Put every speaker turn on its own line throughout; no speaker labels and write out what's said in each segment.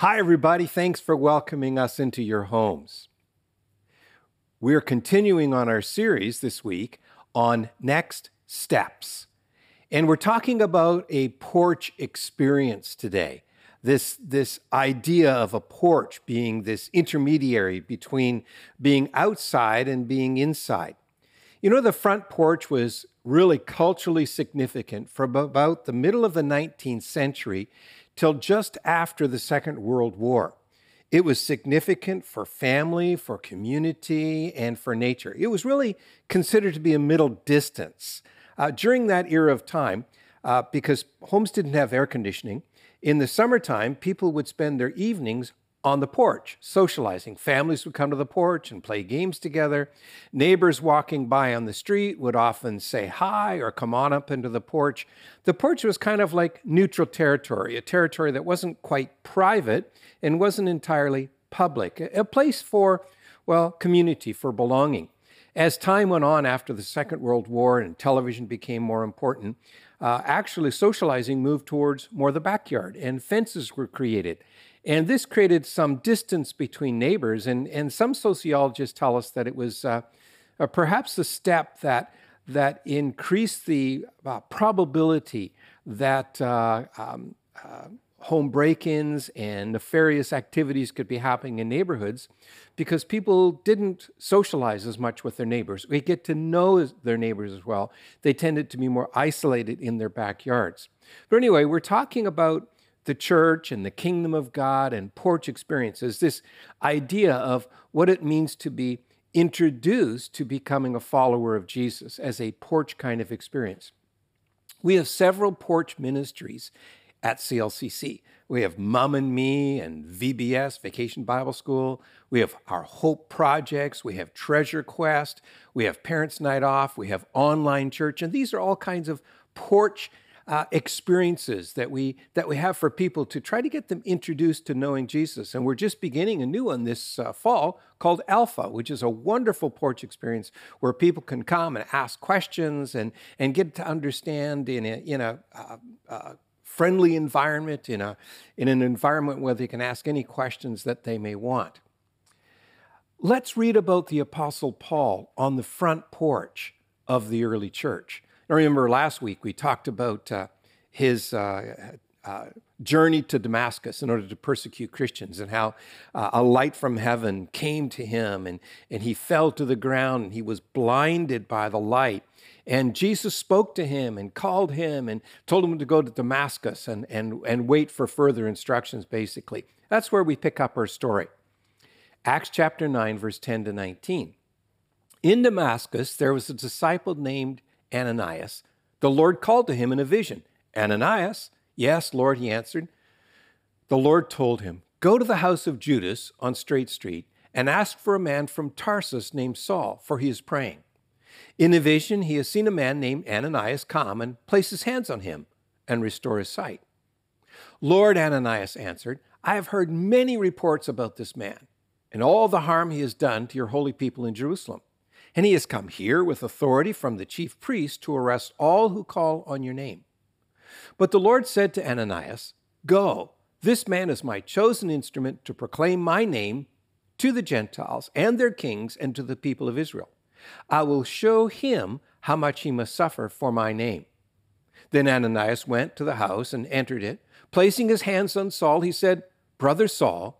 Hi, everybody. Thanks for welcoming us into your homes. We're continuing on our series this week on next steps. And we're talking about a porch experience today. This, this idea of a porch being this intermediary between being outside and being inside. You know, the front porch was really culturally significant from about the middle of the 19th century till just after the Second World War. It was significant for family, for community, and for nature. It was really considered to be a middle distance. Uh, during that era of time, uh, because homes didn't have air conditioning, in the summertime, people would spend their evenings on the porch, socializing. Families would come to the porch and play games together. Neighbors walking by on the street would often say hi or come on up into the porch. The porch was kind of like neutral territory, a territory that wasn't quite private and wasn't entirely public, a place for, well, community, for belonging. As time went on after the Second World War and television became more important, uh, actually socializing moved towards more the backyard and fences were created and this created some distance between neighbors. And, and some sociologists tell us that it was uh, uh, perhaps a step that, that increased the uh, probability that uh, um, uh, home break ins and nefarious activities could be happening in neighborhoods because people didn't socialize as much with their neighbors. They get to know their neighbors as well. They tended to be more isolated in their backyards. But anyway, we're talking about the church and the kingdom of God and porch experiences, this idea of what it means to be introduced to becoming a follower of Jesus as a porch kind of experience. We have several porch ministries at CLCC. We have Mom and Me and VBS, Vacation Bible School. We have our Hope Projects. We have Treasure Quest. We have Parents Night Off. We have Online Church. And these are all kinds of porch uh, experiences that we that we have for people to try to get them introduced to knowing Jesus. And we're just beginning a new one this uh, fall called Alpha, which is a wonderful porch experience where people can come and ask questions and and get to understand in a in a uh, uh friendly environment in a in an environment where they can ask any questions that they may want. Let's read about the apostle Paul on the front porch of the early church. I remember last week we talked about uh, his uh, uh, journey to Damascus in order to persecute Christians and how uh, a light from heaven came to him and, and he fell to the ground and he was blinded by the light. And Jesus spoke to him and called him and told him to go to Damascus and, and, and wait for further instructions, basically. That's where we pick up our story. Acts chapter 9, verse 10 to 19. In Damascus, there was a disciple named Ananias, the Lord called to him in a vision, Ananias, yes, Lord, he answered. The Lord told him, Go to the house of Judas on Straight Street and ask for a man from Tarsus named Saul, for he is praying. In a vision, he has seen a man named Ananias come and place his hands on him and restore his sight. Lord, Ananias answered, I have heard many reports about this man and all the harm he has done to your holy people in Jerusalem. And he has come here with authority from the chief priest to arrest all who call on your name. But the Lord said to Ananias, Go, this man is my chosen instrument to proclaim my name to the Gentiles and their kings and to the people of Israel. I will show him how much he must suffer for my name. Then Ananias went to the house and entered it. Placing his hands on Saul, he said, Brother Saul,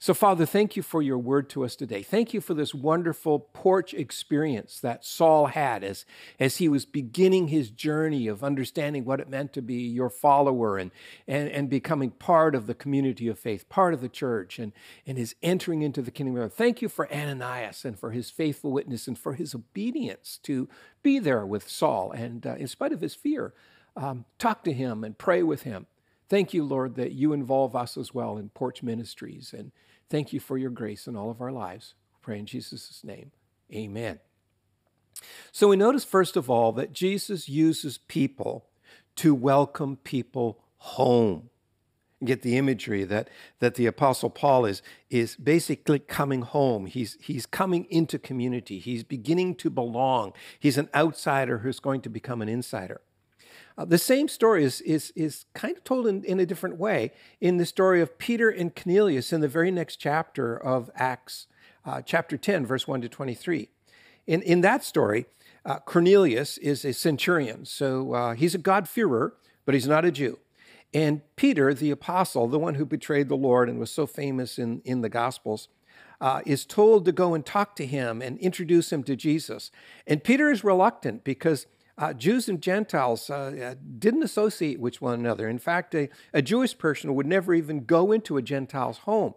So, Father, thank you for your word to us today. Thank you for this wonderful porch experience that Saul had as, as he was beginning his journey of understanding what it meant to be your follower and, and, and becoming part of the community of faith, part of the church, and, and his entering into the kingdom of God. Thank you for Ananias and for his faithful witness and for his obedience to be there with Saul. And uh, in spite of his fear, um, talk to him and pray with him. Thank you, Lord, that you involve us as well in porch ministries and Thank you for your grace in all of our lives. pray in Jesus' name. Amen. So we notice, first of all, that Jesus uses people to welcome people home. Get the imagery that, that the Apostle Paul is, is basically coming home. He's, he's coming into community. He's beginning to belong. He's an outsider who's going to become an insider. Uh, the same story is, is, is kind of told in, in a different way in the story of Peter and Cornelius in the very next chapter of Acts, uh, chapter 10, verse 1 to 23. In, in that story, uh, Cornelius is a centurion, so uh, he's a God-fearer, but he's not a Jew. And Peter, the apostle, the one who betrayed the Lord and was so famous in, in the Gospels, uh, is told to go and talk to him and introduce him to Jesus. And Peter is reluctant because uh, Jews and Gentiles uh, uh, didn't associate with one another. In fact, a, a, Jewish person would never even go into a Gentile's home.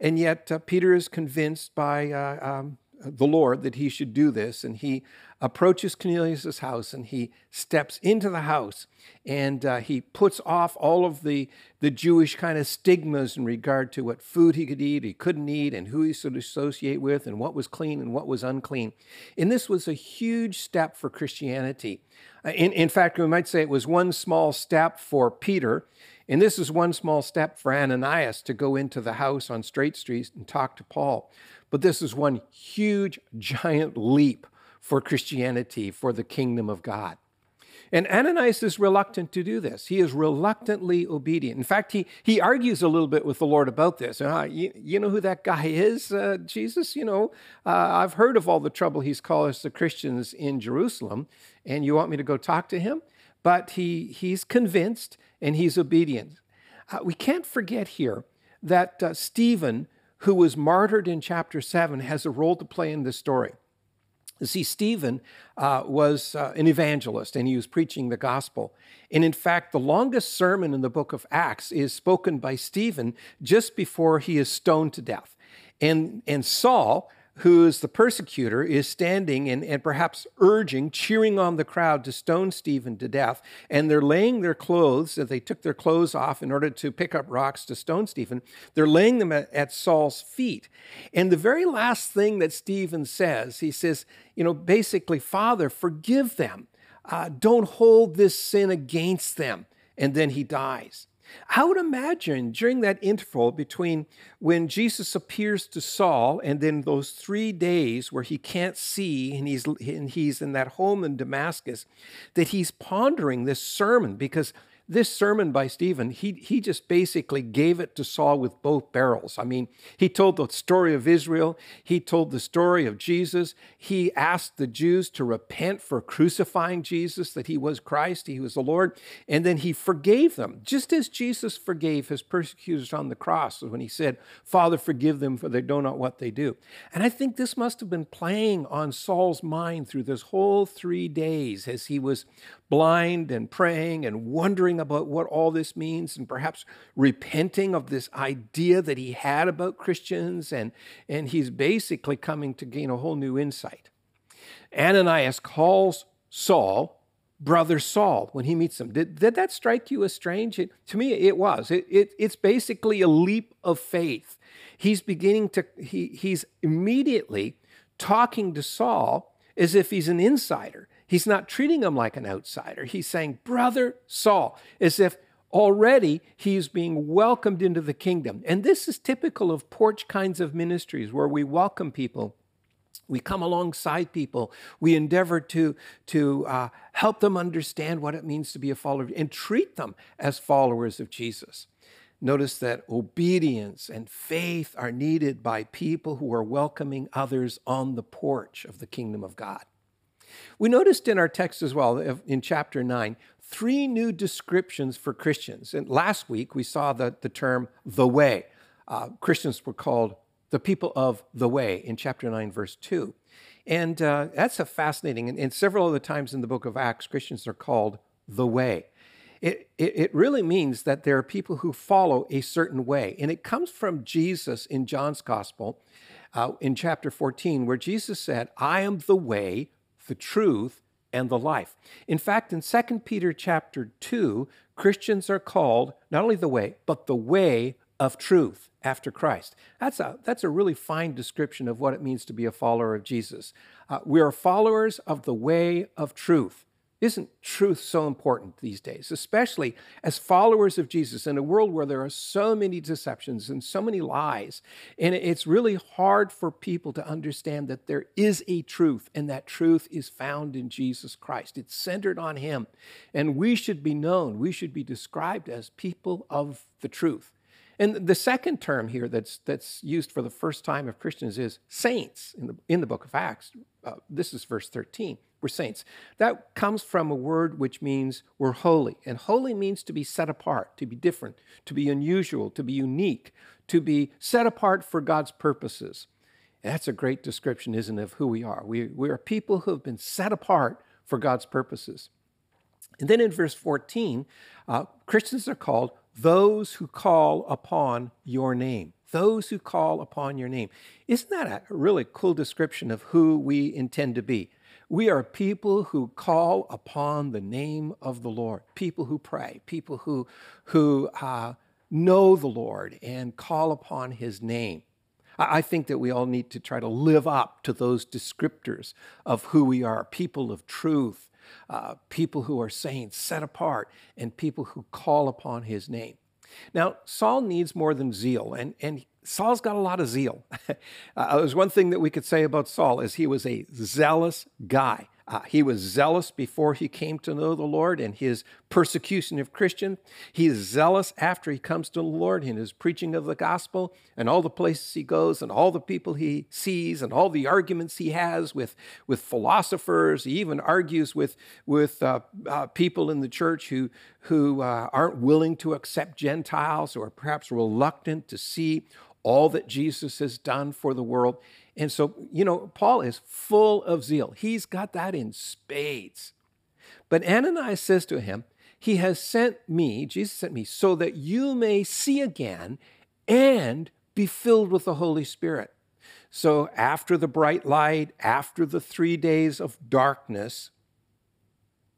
And yet, uh, Peter is convinced by uh, um, the Lord that he should do this. And he approaches Cornelius' house and he steps into the house and uh, he puts off all of the, the Jewish kind of stigmas in regard to what food he could eat, he couldn't eat, and who he should associate with, and what was clean and what was unclean. And this was a huge step for Christianity. Uh, in, in fact, we might say it was one small step for Peter. And this is one small step for Ananias to go into the house on Straight Street and talk to Paul. But this is one huge, giant leap for Christianity, for the kingdom of God. And Ananias is reluctant to do this. He is reluctantly obedient. In fact, he, he argues a little bit with the Lord about this. Uh, you, you know who that guy is, uh, Jesus? You know, uh, I've heard of all the trouble he's caused the Christians in Jerusalem, and you want me to go talk to him? But he, he's convinced and he's obedient. Uh, we can't forget here that uh, Stephen who was martyred in chapter 7, has a role to play in this story. See, Stephen uh, was uh, an evangelist and he was preaching the gospel. And in fact, the longest sermon in the book of Acts is spoken by Stephen just before he is stoned to death. And, and Saul, who's the persecutor, is standing and, and perhaps urging, cheering on the crowd to stone Stephen to death. And they're laying their clothes, they took their clothes off in order to pick up rocks to stone Stephen. They're laying them at, at Saul's feet. And the very last thing that Stephen says, he says, you know, basically, Father, forgive them. Uh, don't hold this sin against them. And then he dies. I would imagine during that interval between when Jesus appears to Saul and then those three days where he can't see and he's, and he's in that home in Damascus, that he's pondering this sermon because this sermon by Stephen, he, he just basically gave it to Saul with both barrels. I mean, he told the story of Israel, he told the story of Jesus, he asked the Jews to repent for crucifying Jesus, that he was Christ, he was the Lord, and then he forgave them, just as Jesus forgave his persecutors on the cross when he said, Father, forgive them, for they know not what they do. And I think this must have been playing on Saul's mind through this whole three days as he was blind and praying and wondering about what all this means and perhaps repenting of this idea that he had about Christians. And, and he's basically coming to gain a whole new insight. Ananias calls Saul brother Saul when he meets him. Did, did that strike you as strange? It, to me, it was. It, it, it's basically a leap of faith. He's beginning to, he, he's immediately talking to Saul as if he's an insider. He's not treating him like an outsider. He's saying, Brother Saul, as if already he's being welcomed into the kingdom. And this is typical of porch kinds of ministries where we welcome people. We come alongside people. We endeavor to, to uh, help them understand what it means to be a follower and treat them as followers of Jesus. Notice that obedience and faith are needed by people who are welcoming others on the porch of the kingdom of God. We noticed in our text as well, in chapter 9, three new descriptions for Christians. And last week we saw the, the term the way. Uh, Christians were called the people of the way in chapter 9, verse 2. And uh, that's a fascinating, and, and, several other times in the book of Acts, Christians are called the way. It, it, it really means that there are people who follow a certain way. And it comes from Jesus in John's gospel uh, in chapter 14, where Jesus said, I am the way, the truth, and the life. In fact, in 2 Peter chapter 2, Christians are called not only the way, but the way of truth after Christ. That's a, that's a really fine description of what it means to be a follower of Jesus. Uh, we are followers of the way of truth. Isn't truth so important these days, especially as followers of Jesus in a world where there are so many deceptions and so many lies? And it's really hard for people to understand that there is a truth, and that truth is found in Jesus Christ. It's centered on Him. And we should be known, we should be described as people of the truth. And the second term here that's, that's used for the first time of Christians is saints in the, in the book of Acts. Uh, this is verse 13. We're saints. That comes from a word which means we're holy. And holy means to be set apart, to be different, to be unusual, to be unique, to be set apart for God's purposes. And that's a great description, isn't it, of who we are? We, we are people who have been set apart for God's purposes. And then in verse 14, uh, Christians are called those who call upon your name. Those who call upon your name. Isn't that a really cool description of who we intend to be? We are people who call upon the name of the Lord, people who pray, people who, who uh, know the Lord and call upon his name. I think that we all need to try to live up to those descriptors of who we are people of truth, uh, people who are saints, set apart, and people who call upon his name. Now, Saul needs more than zeal, and, and Saul's got a lot of zeal. uh, there's one thing that we could say about Saul is he was a zealous guy. Uh, he was zealous before he came to know the Lord and his persecution of Christians. He is zealous after he comes to the Lord in his preaching of the gospel and all the places he goes and all the people he sees and all the arguments he has with, with philosophers. He even argues with, with uh, uh, people in the church who, who uh, aren't willing to accept Gentiles or perhaps reluctant to see all that Jesus has done for the world. And so, you know, Paul is full of zeal. He's got that in spades. But Ananias says to him, He has sent me, Jesus sent me, so that you may see again and be filled with the Holy Spirit. So, after the bright light, after the three days of darkness,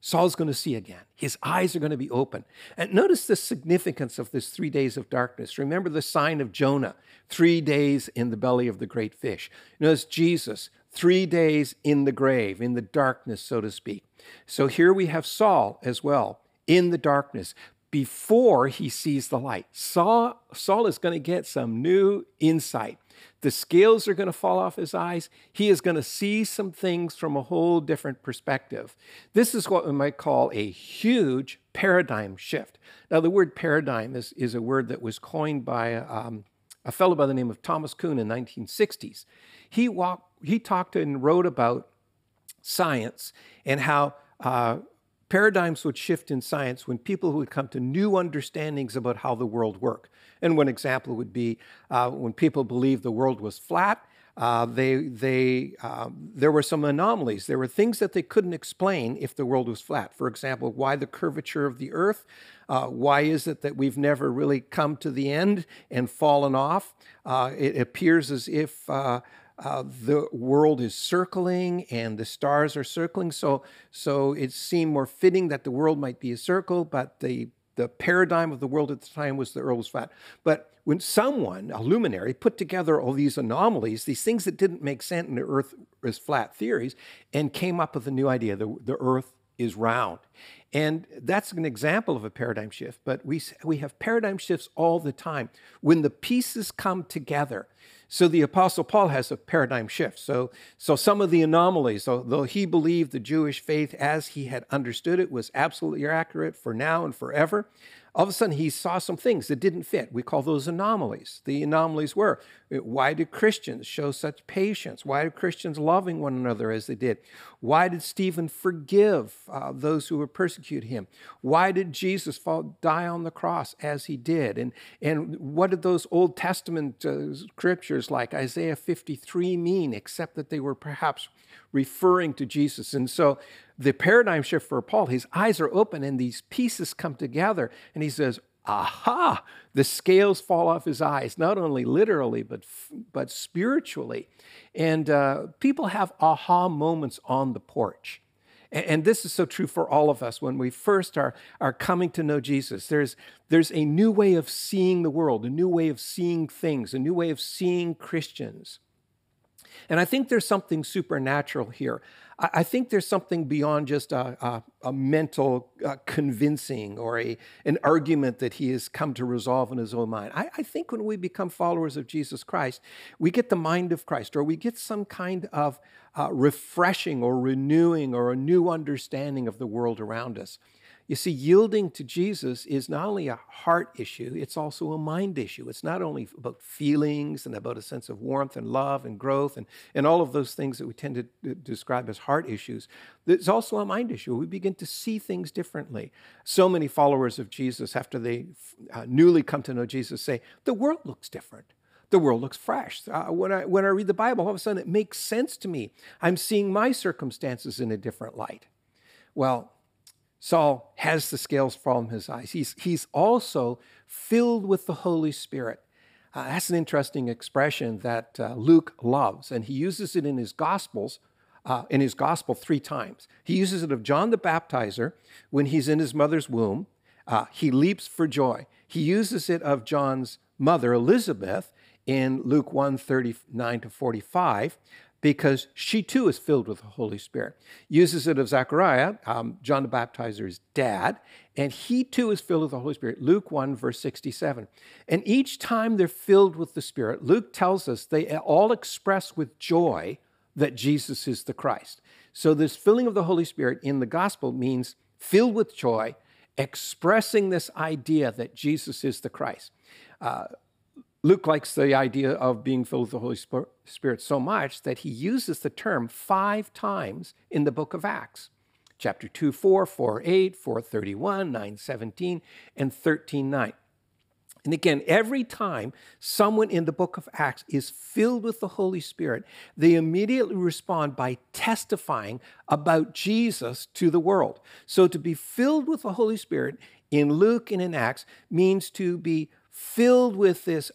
Saul's going to see again. His eyes are going to be open. And notice the significance of this three days of darkness. Remember the sign of Jonah, three days in the belly of the great fish. Notice Jesus, three days in the grave, in the darkness, so to speak. So here we have Saul as well, in the darkness, before he sees the light. Saul, Saul is going to get some new insight. The scales are going to fall off his eyes. He is going to see some things from a whole different perspective. This is what we might call a huge paradigm shift. Now, the word paradigm is, is a word that was coined by um, a fellow by the name of Thomas Kuhn in the 1960s. He, walked, he talked and wrote about science and how uh, paradigms would shift in science when people would come to new understandings about how the world worked. And one example would be uh, when people believed the world was flat, uh, they, they, uh, there were some anomalies. There were things that they couldn't explain if the world was flat. For example, why the curvature of the earth? Uh, why is it that we've never really come to the end and fallen off? Uh, it appears as if uh, uh, the world is circling and the stars are circling. So, so it seemed more fitting that the world might be a circle, but the the paradigm of the world at the time was the earth was flat. But when someone, a luminary, put together all these anomalies, these things that didn't make sense in the earth is flat theories, and came up with a new idea the, the earth is round. And that's an example of a paradigm shift, but we, we have paradigm shifts all the time. When the pieces come together, so the Apostle Paul has a paradigm shift. So, so some of the anomalies, though he believed the Jewish faith as he had understood it was absolutely accurate for now and forever, all of a sudden he saw some things that didn't fit. We call those anomalies. The anomalies were why did Christians show such patience? Why did Christians loving one another as they did? Why did Stephen forgive uh, those who were persecuting him? Why did Jesus fall, die on the cross as he did? And, and what did those Old Testament uh, scriptures like Isaiah 53 mean, except that they were perhaps referring to Jesus? And so the paradigm shift for Paul, his eyes are open and these pieces come together, and he says, aha, the scales fall off his eyes, not only literally, but, but spiritually. And uh, people have aha moments on the porch. And, this is so true for all of us when we first are, are coming to know Jesus. There's, there's a new way of seeing the world, a new way of seeing things, a new way of seeing Christians. And I think there's something supernatural here. I think there's something beyond just a, a, a mental uh, convincing or a, an argument that he has come to resolve in his own mind. I, I think when we become followers of Jesus Christ, we get the mind of Christ or we get some kind of uh, refreshing or renewing or a new understanding of the world around us. You see, yielding to Jesus is not only a heart issue, it's also a mind issue. It's not only about feelings and about a sense of warmth and love and growth and, and all of those things that we tend to describe as heart issues. It's also a mind issue. We begin to see things differently. So many followers of Jesus, after they uh, newly come to know Jesus, say, The world looks different the world looks fresh. Uh, when, I, when I read the Bible, all of a sudden it makes sense to me. I'm seeing my circumstances in a different light. Well, Saul has the scales from his eyes. He's, he's also filled with the Holy Spirit. Uh, that's an interesting expression that uh, Luke loves, and he uses it in his Gospels, uh, in his Gospel three times. He uses it of John the Baptizer when he's in his mother's womb. Uh, he leaps for joy. He uses it of John's mother, Elizabeth, in Luke 1 39 to 45 because she too is filled with the Holy Spirit. Uses it of Zechariah, um, John the Baptizer's dad, and he too is filled with the Holy Spirit. Luke 1, verse 67. And each time they're filled with the Spirit, Luke tells us they all express with joy that Jesus is the Christ. So, this filling of the Holy Spirit in the gospel means filled with joy, expressing this idea that Jesus is the Christ. Uh, Luke likes the idea of being filled with the Holy Spirit so much that he uses the term five times in the book of Acts. Chapter 2, 4, 4, 8, 4, 31, 9, 17, and 13, 9. And again, every time someone in the book of Acts is filled with the Holy Spirit, they immediately respond by testifying about Jesus to the world. So to be filled with the Holy Spirit in Luke and in Acts means to be filled with this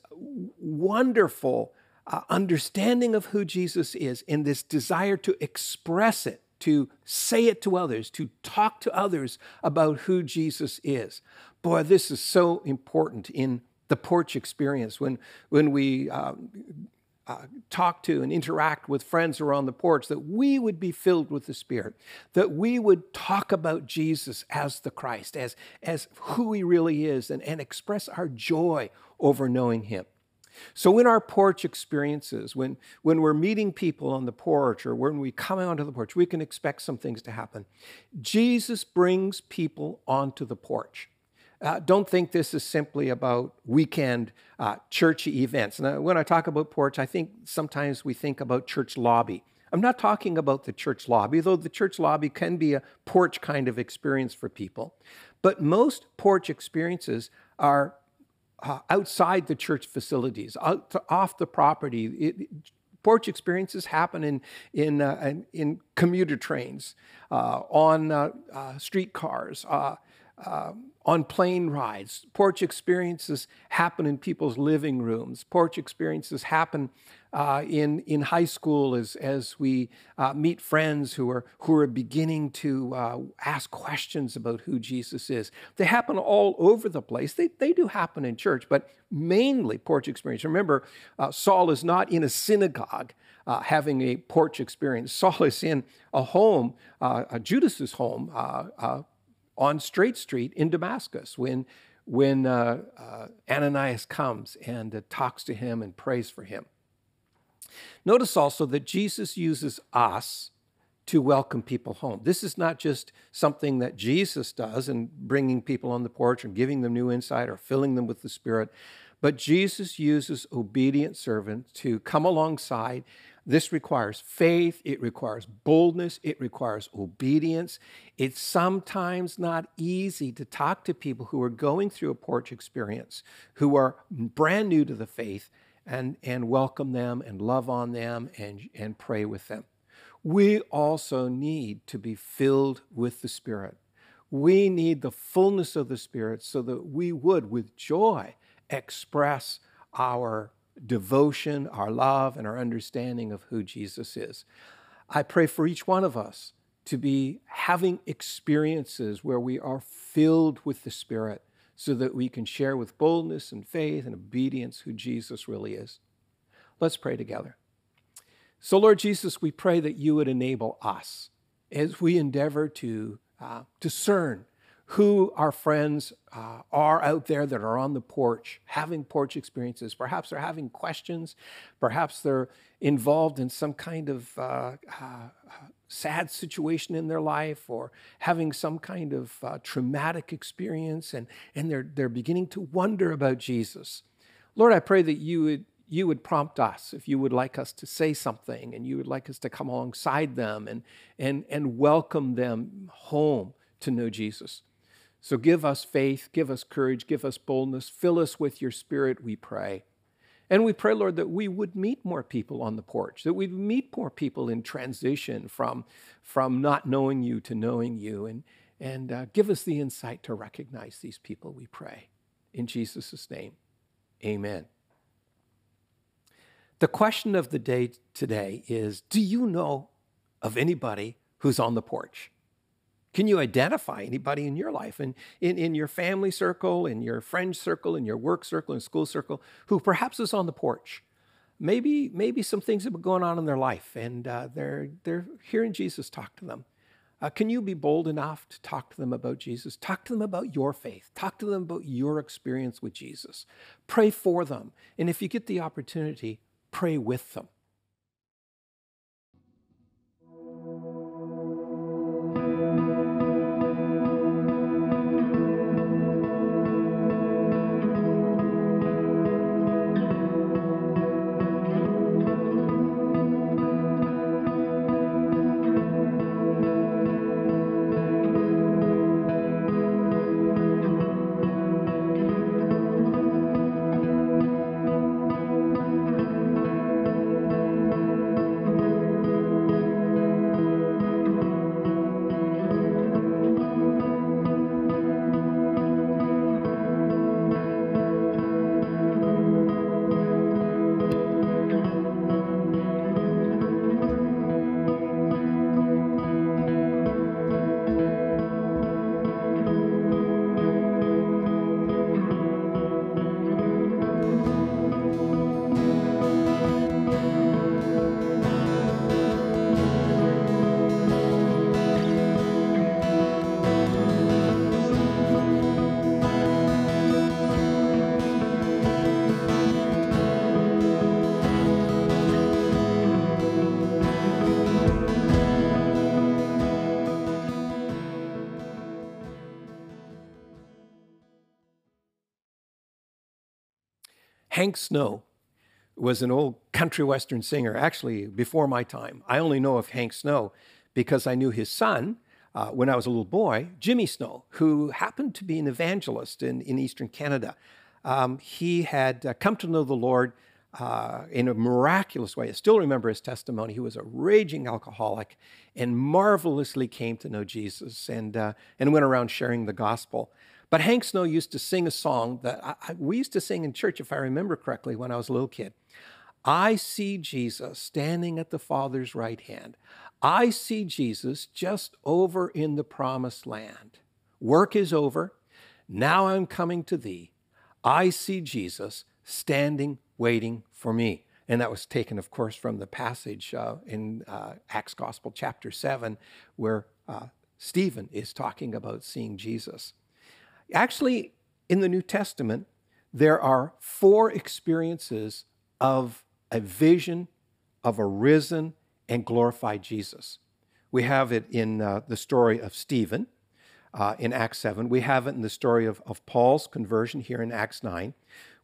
wonderful uh, understanding of who Jesus is and this desire to express it, to say it to others, to talk to others about who Jesus is. Boy, this is so important in the porch experience when, when we um, uh, talk to and interact with friends who are on the porch, that we would be filled with the Spirit, that we would talk about Jesus as the Christ, as, as who he really is, and, and express our joy over knowing him. So, in our porch experiences, when, when we're meeting people on the porch or when we come onto the porch, we can expect some things to happen. Jesus brings people onto the porch. Uh, don't think this is simply about weekend uh, church events. And when I talk about porch, I think sometimes we think about church lobby. I'm not talking about the church lobby, though the church lobby can be a porch kind of experience for people. But most porch experiences are uh, outside the church facilities, out to, off the property. It, porch experiences happen in in uh, in commuter trains, uh, on uh, uh, streetcars, uh, on plane rides. Porch experiences happen in people's living rooms. Porch experiences happen uh, in, in high school as, as we uh, meet friends who are, who are beginning to uh, ask questions about who Jesus is. They happen all over the place. They, they do happen in church, but mainly porch experience. Remember, uh, Saul is not in a synagogue. Uh, having a porch experience. Saul is in a home, uh, Judas's home, on Straight Street in Damascus when, when uh, uh, Ananias comes and uh, talks to him and prays for him. Notice also that Jesus uses us to welcome people home. This is not just something that Jesus does in bringing people on the porch or giving them new insight or filling them with the Spirit, but Jesus uses obedient servants to come alongside this requires faith, it requires boldness, it requires obedience. It's sometimes not easy to talk to people who are going through a porch experience, who are brand new to the faith, and, and welcome them and love on them and, and pray with them. We also need to be filled with the Spirit. We need the fullness of the Spirit so that we would, with joy, express our devotion, our love, and our understanding of who Jesus is. I pray for each one of us to be having experiences where we are filled with the Spirit so that we can share with boldness and faith and obedience who Jesus really is. Let's pray together. So, Lord Jesus, we pray that you would enable us as we endeavor to uh, discern who our friends uh, are out there that are on the porch having porch experiences. Perhaps they're having questions. Perhaps they're involved in some kind of uh, uh, sad situation in their life or having some kind of uh, traumatic experience and, and they're, they're beginning to wonder about Jesus. Lord, I pray that you would you would prompt us if you would like us to say something and you would like us to come alongside them and, and, and welcome them home to know Jesus. So give us faith, give us courage, give us boldness, fill us with your spirit, we pray. And we pray, Lord, that we would meet more people on the porch, that we would meet more people in transition from, from not knowing you to knowing you. And, and uh, give us the insight to recognize these people, we pray. In Jesus' name, amen. The question of the day today is Do you know of anybody who's on the porch? Can you identify anybody in your life and in, in your family circle, in your friend circle, in your work circle, in school circle, who perhaps is on the porch? Maybe, maybe some things have been going on in their life and uh, they're, they're hearing Jesus talk to them. Uh, can you be bold enough to talk to them about Jesus? Talk to them about your faith. Talk to them about your experience with Jesus. Pray for them. And if you get the opportunity, pray with them. Hank Snow was an old country western singer, actually before my time. I only know of Hank Snow because I knew his son uh, when I was a little boy, Jimmy Snow, who happened to be an evangelist in, in Eastern Canada. Um, he had uh, come to know the Lord uh, in a miraculous way. I still remember his testimony. He was a raging alcoholic and marvelously came to know Jesus and, uh, and went around sharing the gospel. But Hank Snow used to sing a song that I, we used to sing in church, if I remember correctly, when I was a little kid. I see Jesus standing at the Father's right hand. I see Jesus just over in the promised land. Work is over. Now I'm coming to thee. I see Jesus standing, waiting for me. And that was taken, of course, from the passage uh, in uh, Acts Gospel, chapter 7, where uh, Stephen is talking about seeing Jesus. Actually, in the New Testament, there are four experiences of a vision of a risen and glorified Jesus. We have it in uh, the story of Stephen uh, in Acts 7. We have it in the story of, of Paul's conversion here in Acts 9.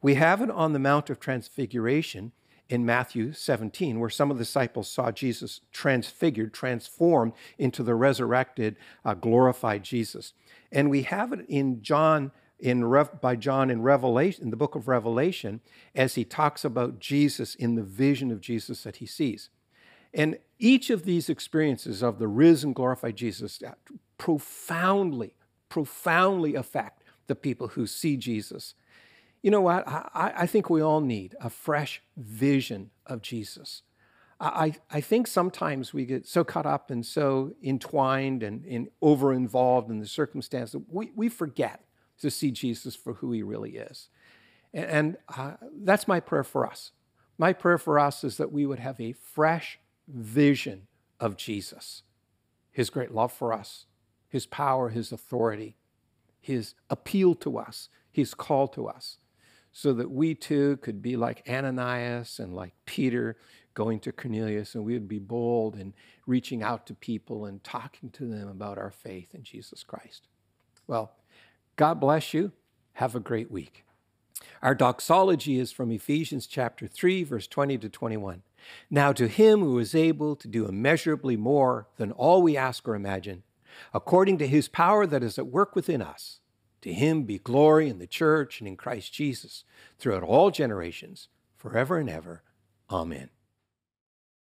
We have it on the Mount of Transfiguration in Matthew 17, where some of the disciples saw Jesus transfigured, transformed into the resurrected, uh, glorified Jesus. And we have it in John in Rev, by John in Revelation, in the book of Revelation, as he talks about Jesus in the vision of Jesus that he sees. And each of these experiences of the risen, glorified Jesus profoundly, profoundly affect the people who see Jesus. You know what? I, I think we all need a fresh vision of Jesus. I, I think sometimes we get so caught up and so entwined and, and over involved in the circumstance that we, we forget to see Jesus for who he really is. And, and uh, that's my prayer for us. My prayer for us is that we would have a fresh vision of Jesus, his great love for us, his power, his authority, his appeal to us, his call to us, so that we too could be like Ananias and like Peter going to Cornelius, and we would be bold and reaching out to people and talking to them about our faith in Jesus Christ. Well, God bless you. Have a great week. Our doxology is from Ephesians chapter 3, verse 20 to 21. Now, to him who is able to do immeasurably more than all we ask or imagine, according to his power that is at work within us, to him be glory in the church and in Christ Jesus throughout all generations, forever and ever. Amen.